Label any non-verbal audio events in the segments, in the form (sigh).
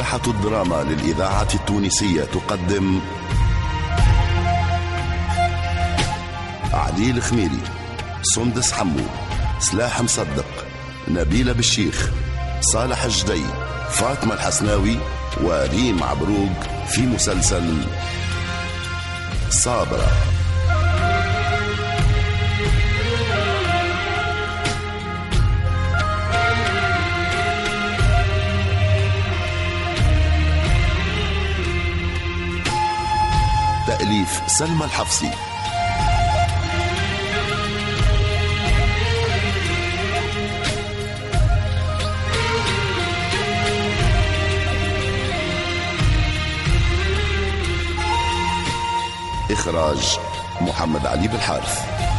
مصلحة الدراما للإذاعة التونسية تقدم علي الخميري سندس حمو سلاح مصدق نبيلة بالشيخ صالح الجدي فاطمة الحسناوي وريم عبروق في مسلسل صابرة. تأليف سلمى الحفصي. إخراج محمد علي بالحارث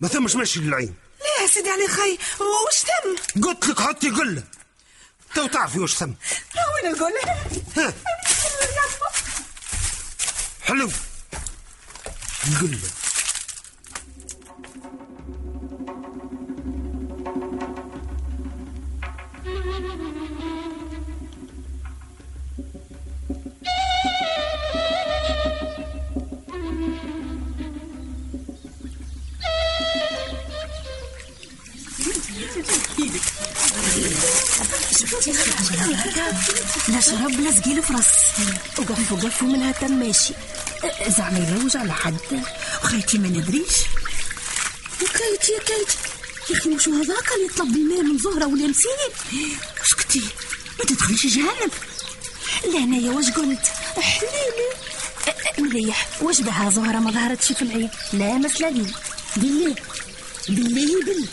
ما ثمش مشي للعين. لا يا سيدي علي خي وش تم قلت لك حطي قلة تو تعرفي وش ثم. وين القول ها. حلو. القلة شرب لا سقيل فرص وقف وقف منها تم ماشي. زعما يلوج على حد. وخيتي ما ندريش. وكيتي يا كيتي يا أخي مش هذاك اللي يطلب الماء من زهرة ولا مسير اسكتي ما تدخليش جهنم. لا انايا واش قلت؟ حليلي. مليح واش بها زهرة؟ ما ظهرتش في العين لا مسلا لي. بالله بالله بالله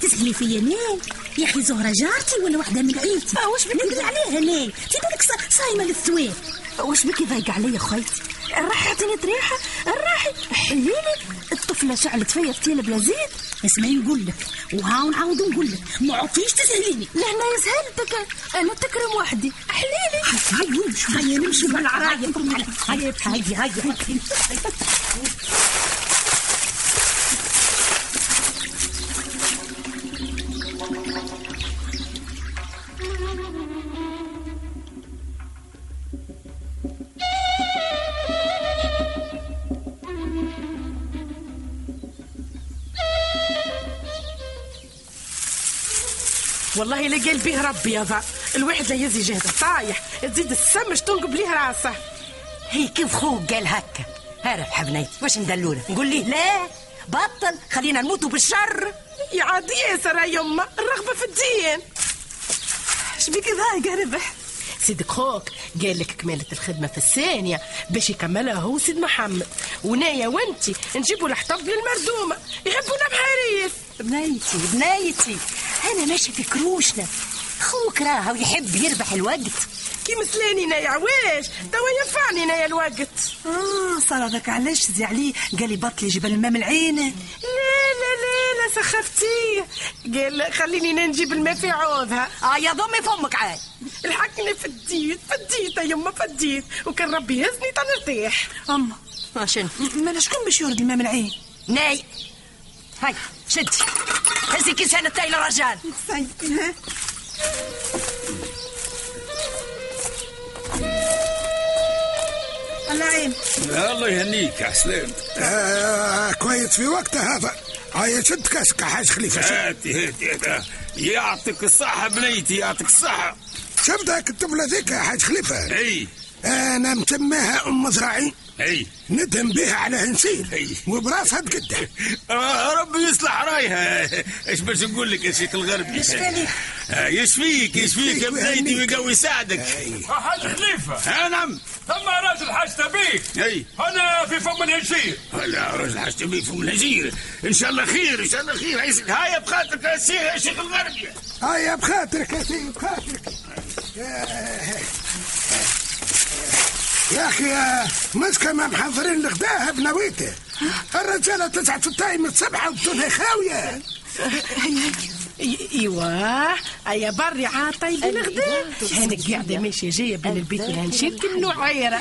تسألي فيا ناي يا أخي زهره جارتي ولا واحدة من عيلتي آه واش بك نقدر عليها ناي في بالك صا- صايمه للثواب واش بك ضايق عليا خويتي الراحة عطيني طريحة الراحي حليلي الطفلة شعلت فيا فتيلة بلا زيت اسمعي نقول لك وها نعاود نقول لك ما عطيش تسهليني لا أنا سهلتك أنا تكرم وحدي حليلي هاي نمشي بالعراية هاي هاي هاي والله لا قال به ربي يا الواحد لا يزي جهده طايح تزيد السمش تنقب ليه راسه. هي كيف خوك قال هكا؟ هارب حبنيتي واش ندلوله؟ نقول ليه؟ لا. بطل خلينا نموتوا بالشر. يا عاد ياسر يا يما الرغبة في الدين. شبيك ضايق ربح سيدك خوك قال لك كمالة الخدمة في الثانية باش يكملها هو سيد محمد. ونايا وانتي نجيبوا الحطب للمردومة يحبونا بحريف. بنيتي بنيتي. أنا ماشي في كروشنا. خوك راهو يحب يربح الوقت. كي مسلاني نايا عواش؟ توا ينفعني نايا الوقت. آه صار هذاك علاش زي عليه قال لي بطلي جبل الماء من العين لا لا لا لا سخفتيه قال خليني نجيب الماء في عوضها. آه يا ضمي فمك عاد. الحقني فديت فديت يا يما فديت. وكان ربي يهزني تنرتاح. اما شنو؟ مالا شكون باش يورد الماء من العين؟ ناي. هاي شدي هزي كيسان التاي للرجال الله يعين. الله يهنيك يا سلام آه, آه، كويس في وقت هذا. هاي شد كاسك حاج خليفة هاتي هاتي يعطيك الصحة بنيتي يعطيك الصحة. شبدك الطفله ذيك يا حاج خليفة. إي. آنا مسماها أم مزرعي أي. ندهم بها على هنسيل. وبراسها تقده (laughs) آه ربي يصلح رايها. إيش باش نقول لك يا شيخ الغربي؟ يشفيك. آه، يشفيك يشفيك يا بنيتي؟ ويقوي يساعدك حاج خليفة. ها نعم. ثم راجل حاج تبيك. أي. أنا في فم الهجير. لا رجل حاج تبي فم الهجير. إن شاء الله خير إن شاء الله خير. هاي- هاي بخاطرك يا شيخ يا شيخ الغربي. هيا بخاطرك يا سيدي بخاطرك يا- يا أخي يا مسكه ما محضرين لغداها بنويته الرجالة تسعة في التايم السبعة وبتونها خاوية. إي- أيوه أيا بري عاد طيبين الغداء. أنا قاعدة ماشية جاية بين البيت والهنشيل كنو عيره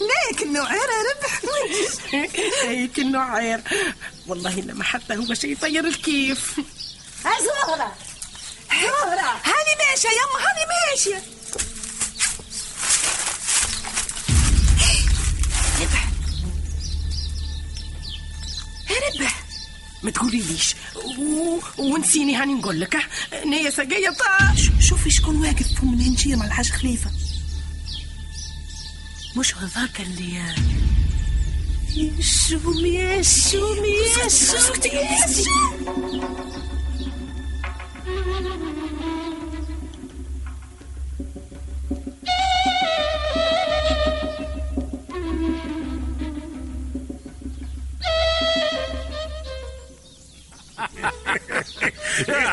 لا كنو عيرة ربح أي كنو عير. والله لما حتى هو شيء يطير الكيف. زهرة. زهرة. هاني ماشية يما هاني ماشية. ما تقوليليش. ونسيني هاني نقول لك نية سقية طاش شوفي شكون واقف فم الهنجير مع الحاج خليفة. مش هذاك اللي يشوم يشوم يشوم يشوم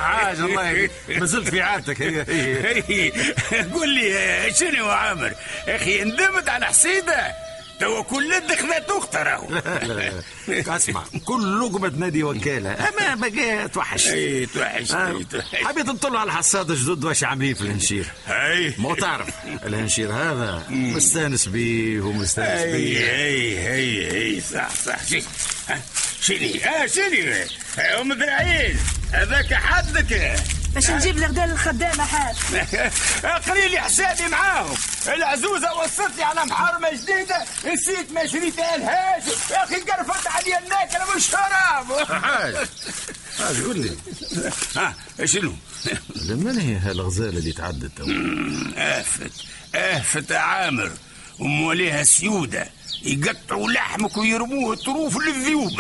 حاج الله (laughs) ما زلت في عادتك. هي هي. قول لي شنو يا عامر؟ أخي ندمت على حسيدة. تو كل يد خذت اخته راهو اسمع. كل لقمة نادي وكالة. أما بقى توحش إي توحش آه، إي توحش. حبيت نطلع على الحصاد جدد واش عاملين في الهنشير. إي. ما تعرف الهنشير هذا مستانس بيه ومستانس بيه. إي إي إي صح صح. شي ها، شني آه شني آه، أم ذراعين هذاك حدك باش نجيب الغداء للخدامة حاج. (laughs) قري لي حسابي معاهم. العزوزة وصلت لي على محرمه جديده نسيت ما شريتها لهاش يا أخي قرفت علي الناكله والشراب حاج. حاج قول لي. ها شنو؟ لمن هي هالغزالة اللي تعدت؟ آفت آفت عامر. ومواليها سيودة. يقطعوا لحمك ويرموه طروف للذيوب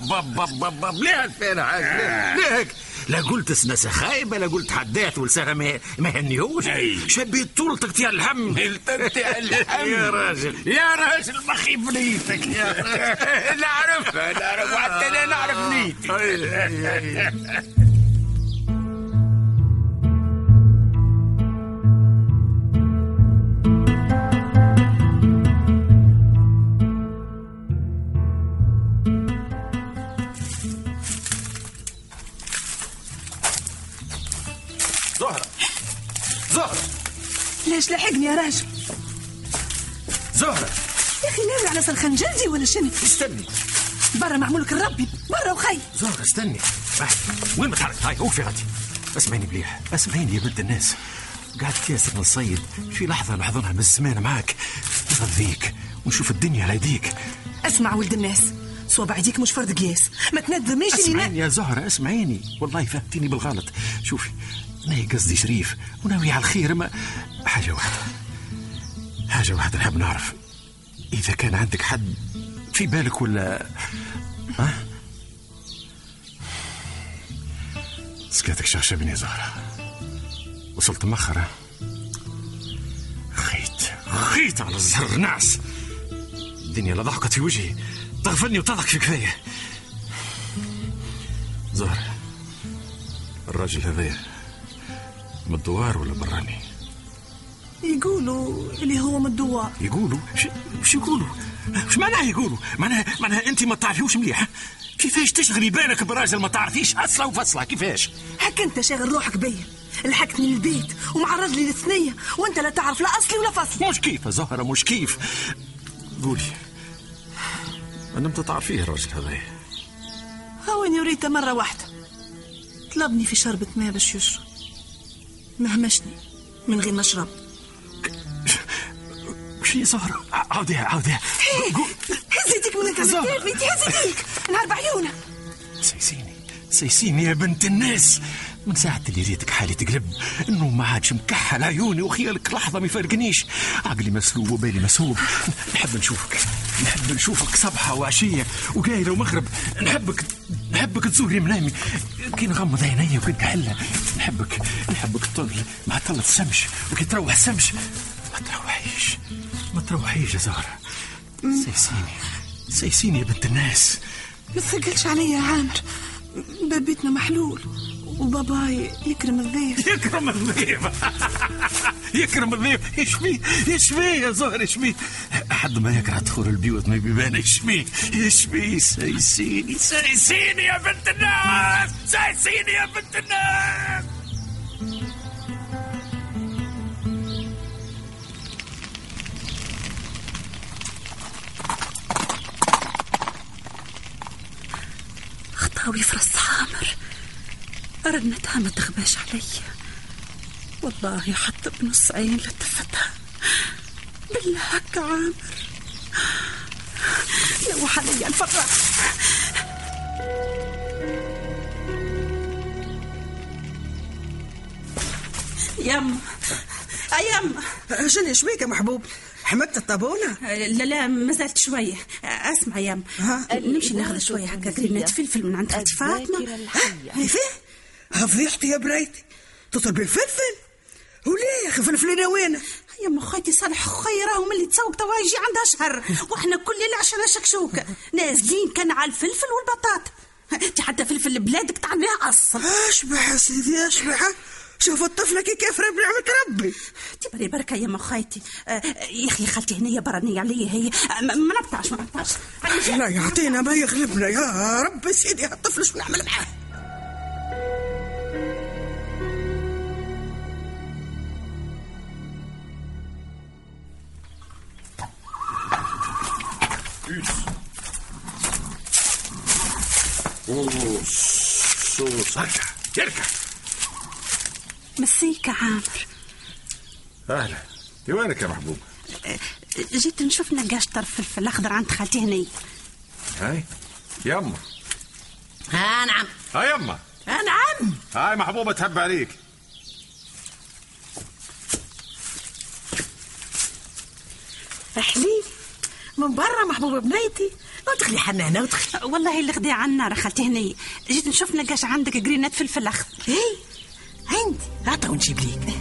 باب ليه فين حاج ليه ليه لا قلت سنسة خايبة لا قلت حدات ولسانها ما ما هنيوش. شبيت طول تقطيع الهم. (laughs) التقطيع الهم. يا راجل. يا راجل مخي بنيتك يا (laughs) نعرفها نعرف. وحتى أنا نعرف نيتي. (laughs) يا راجل. زهرة. يا أخي ناوي على سرخنجلدي ولا شنو؟ استني. برا معمولك الربي برا وخي. زهرة استني. وين بتحرك هاي وقفي غادي. اسمعيني مليح اسمعيني يا بنت الناس. قاعد كاسر نصيد في لحظة نحضنها من الزمان معاك. نرضيك ونشوف الدنيا على يديك. اسمع ولد الناس. صوابع يديك مش فرد قياس. ما تندميش اسمعيني يا زهرة اسمعيني. والله فهمتيني بالغلط. شوفي أنا قصدي شريف؟ وناوي على الخير ما حاجة واحدة. حاجة واحدة نحب نعرف. إذا كان عندك حد في بالك ولا ها؟ سكاتك شغشبني يا زهرة. وصلت مخرة خيت خيت على الزهر نعس. الدنيا لا ضحكت في وجهي. تغفلني وتضحك في كفاية. زهرة الراجل هذا من الدوار ولا براني؟ يقولوا اللي هو من الدوار. يقولوا؟ ش... ش يقولوا؟ ش معناها يقولوا؟ معناها معناها انت ما تعرفيوش مليح كيفاش تشغلي بالك براجل ما تعرفيش؟ اصله وفصله كيفاش؟ هك انت شاغل روحك بيا. لحقتني للبيت ومعرض لي للثنية وانت لا تعرف لا أصلي ولا فصلي مش كيف زهرة مش كيف. قولي أنا متى تعرفيه الراجل هذا هوني وريته مرة واحدة؟ طلبني في شربة ماء باش يشرب مهمشني من غير ما أشرب. في زهرة عاوديها عاوديها. هز يديك من الكلام بنتي هز يديك نهار بعيونها سيسيني سيسيني يا بنت الناس. من ساعة اللي ريتك حالي تقلب إنه ما عادش مكحل عيوني وخيالك لحظة ما يفارقنيش. عقلي مسلوب وبالي مسهوب نحب نشوفك نحب نشوفك صبحة وعشية وقايلة ومغرب. نحبك نحبك تزوري منامي كي نغمض عيني وكي نكحلها نحبك نحبك تطل مع طلة السمش وكي تروح السمش. ما تروحيش. ما تروحيش يا زهرة. سيسيني. سيسيني يا بنت الناس. ما تثقلش عليا يا عامر. بابيتنا محلول. وباباي يكرم الضيف. يكرم الضيف. (laughs) يكرم الضيف. إيش فيه؟ يا زهر؟ إيش فيه؟ حد ما يكره دخول البيوت ما بيبان إيش فيه؟ سيسيني. سيسيني يا بنت الناس! سيسيني يا بنت الناس! خطاوي راس عامر رنتها ما تغباش علي. والله حتى بنص عين لتفتها بالله هكا عامر. لوح علي الفرح يما يما شنو إيش بيك يا محبوب؟ حمدت الطابونة؟ لا لا ما زالت شوية أسمع يا ها؟ نمشي ناخذ شوية هكا قرينة فلفل من عند خالتي فاطمة. فيه؟ يا فضيحتي يا برايتي تطلب الفلفل وليه فلفلنا وين؟ يا أم صالح خيرهم اللي تسوق توا يجي عندها شهر. وإحنا كل ليله عشان شكشوكه نازلين كان على الفلفل والبطاطا أنت حتى فلفل بلادك تعملها اصل اشبح سيدي اشبح شوف الطفلة كي كافرة بنعمة ربي. تبري بركة يا أم خالتي آه، يا أخي خالتي هنية برانية عليا هي. آه، ما نبطعش ما نبطعش لا يعطينا ما يغلبنا. يا رب سيدي هالطفل شو نعمل معاه؟ صوص ارجع ارجع مسيك يا عامر. أهلا. في وينك يا محبوب؟ آه، جيت نشوف نقاش طرف فلفل أخضر عند خالتي هنية هاي. يما ها نعم. هاي يما ها نعم. هاي محبوبة تهب عليك. من برا محبوبة بنيتي. ادخلي حنانة ادخلي والله اللي غدي على النار خالتي هنية جيت نشوف نقاش عندك قرينات فلفل اخضر إيه؟ عندي عطا ونجيب ليك.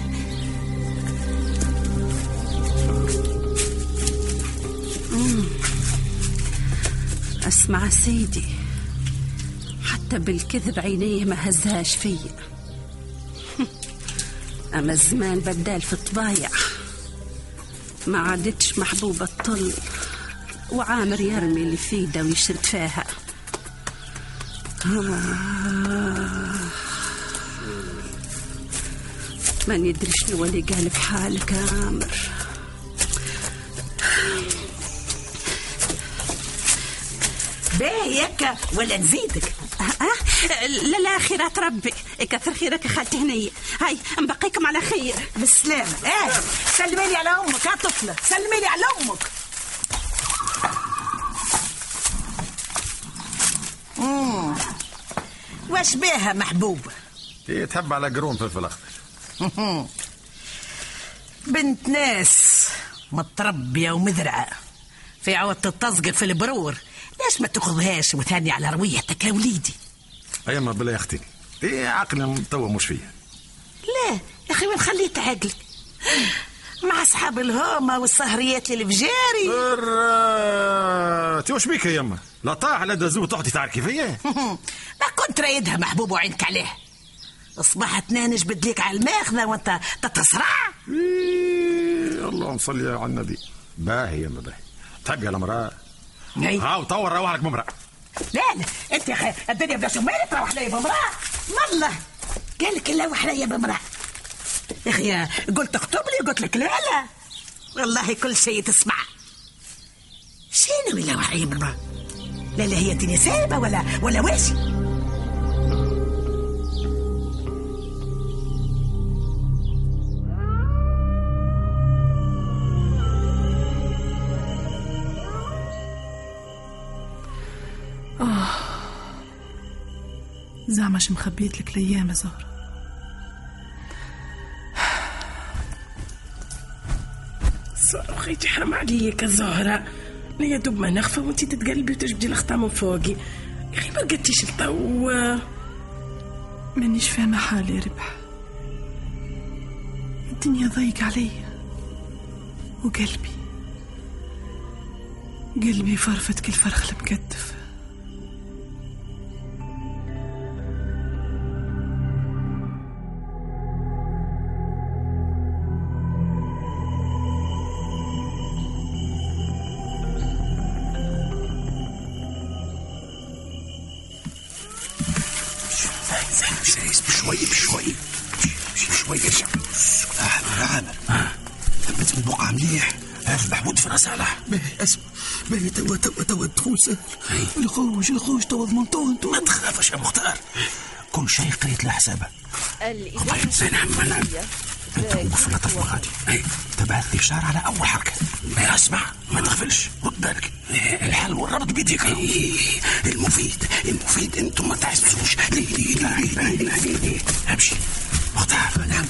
اسمع سيدي. حتى بالكذب عينيه ما هزهاش فيا. (laughs) أما الزمان بدال في الطبايع. ما عادتش محبوبة طل وعامر يرمي اللي في يده ويشرد فيها. آه. ما ندري شنو اللي قال بحالك يا عامر. باهي يكا ولا نزيدك. أه؟ لا لا خيرات ربي. كثر خيرك خالتي هنية هاي نبقيكم على خير. بالسلامة إيه سلمي لي على أمك يا طفلة. سلمي لي على أمك. مم. واش بيها محبوبة هي تهب على قرون فلفل اخضر (laughs) بنت ناس متربية ومذرعة. في عوض تتصقر في البرور. ليش ما تاخذهاش وتهني على رويحتك يا وليدي؟ هيا ما بالله يا أختي. إيه عقلي توا مش فيا. لا يا أخي وين خليت عقلك؟ مع أصحاب الهومة والسهريات الفجاري انت وش بيك يا يما لا طاح لا دزو تعطي تعرف كيفية ما (laughs) كنت رايدها محبوب وعينك عليه. أصبحت نانج بدليك على الماخذة وأنت تتصرع. إيه، اللهم صل على النبي. باهي يا باهي. تحب يا المرأة؟ أي. هاو طور روح لك بمرأة لا لا أنت الدنيا بلا شمالة تروح لي بامرأة والله قال لك لا وحليا بامرأة يا إخي قلت اكتب لي قلت لك لا لا. والله كل شيء تسمع. شنو ولا وحي مرة لا لا هي تني سايبة ولا ولا واش؟ زعما مخبيت لك الأيام زهرة؟ صار خيتي حرام عليك يا زهرة لا يا دوب ما نخفى وانتي تتقلبي وتجبدي الخطا من فوقي. يا أخي ما رقدتيش الطو مانيش فاهمة حالي ربح. الدنيا ضيق عليا. وقلبي. قلبي فرفت كل فرخ المكتف. مليح هذا محمود في راس صالح باهي اسمع باهي توا توا توا الدخول سهل الخوج الخوج توا ضمنتوه أنتوا ما تخافش يا مختار كل شيء قريت له حسابه الإذاعة نعم نعم انت وقف تطلع غادي تبعث لي اشاره على اول حركه ما اسمع ما تغفلش خد بالك الحل والربط بيديك المفيد المفيد أنتم ما تحسوش ليه ليه ليه ليه ليه ليه امشي مختار نعم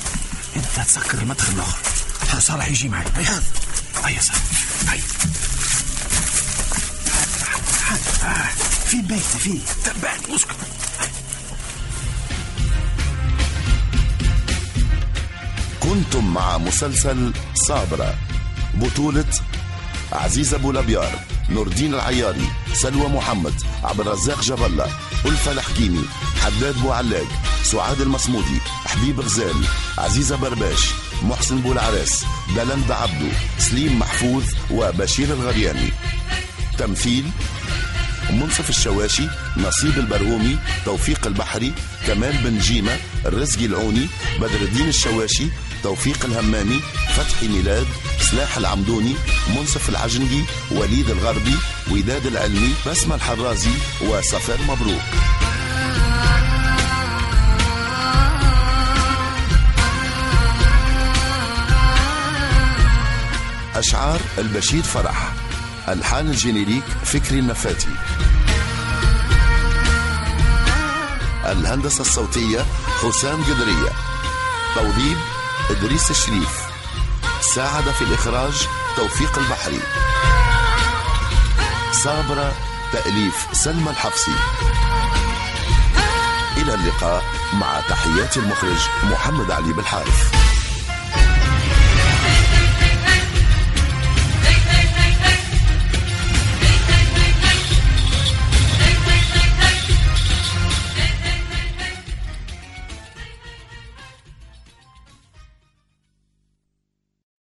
انت تسكر المدخل الآخر صالح يجي معي هيا هيا صالح هيا. في بيتي في. تبعني اسكت. كنتم مع مسلسل صابرة. بطولة عزيز أبو لبيار نور الدين العياري سلوى محمد عبد الرزاق جبلة ألفة الحكيمي حداد بوعلاق سعاد المصمودي حبيب غزال عزيزة برباش. محسن بولعراس دلند عبدو سليم محفوظ وبشير الغرياني تمثيل منصف الشواشي نصيب البرهومي توفيق البحري كمال بن جيمة الرزقي العوني بدر الدين الشواشي توفيق الهمامي فتحي ميلاد سلاح العمدوني منصف العجنجي وليد الغربي وداد العلمي بسمة الحرازي وصفاء مبروك. أشعار البشير فرح. ألحان الجينيريك فكري النفاتي. الهندسة الصوتية حسام قدرية توظيف إدريس الشريف. ساعد في الإخراج توفيق البحري. صابرة تأليف سلمى الحفصي. إلى اللقاء مع تحيات المخرج محمد علي بالحارث.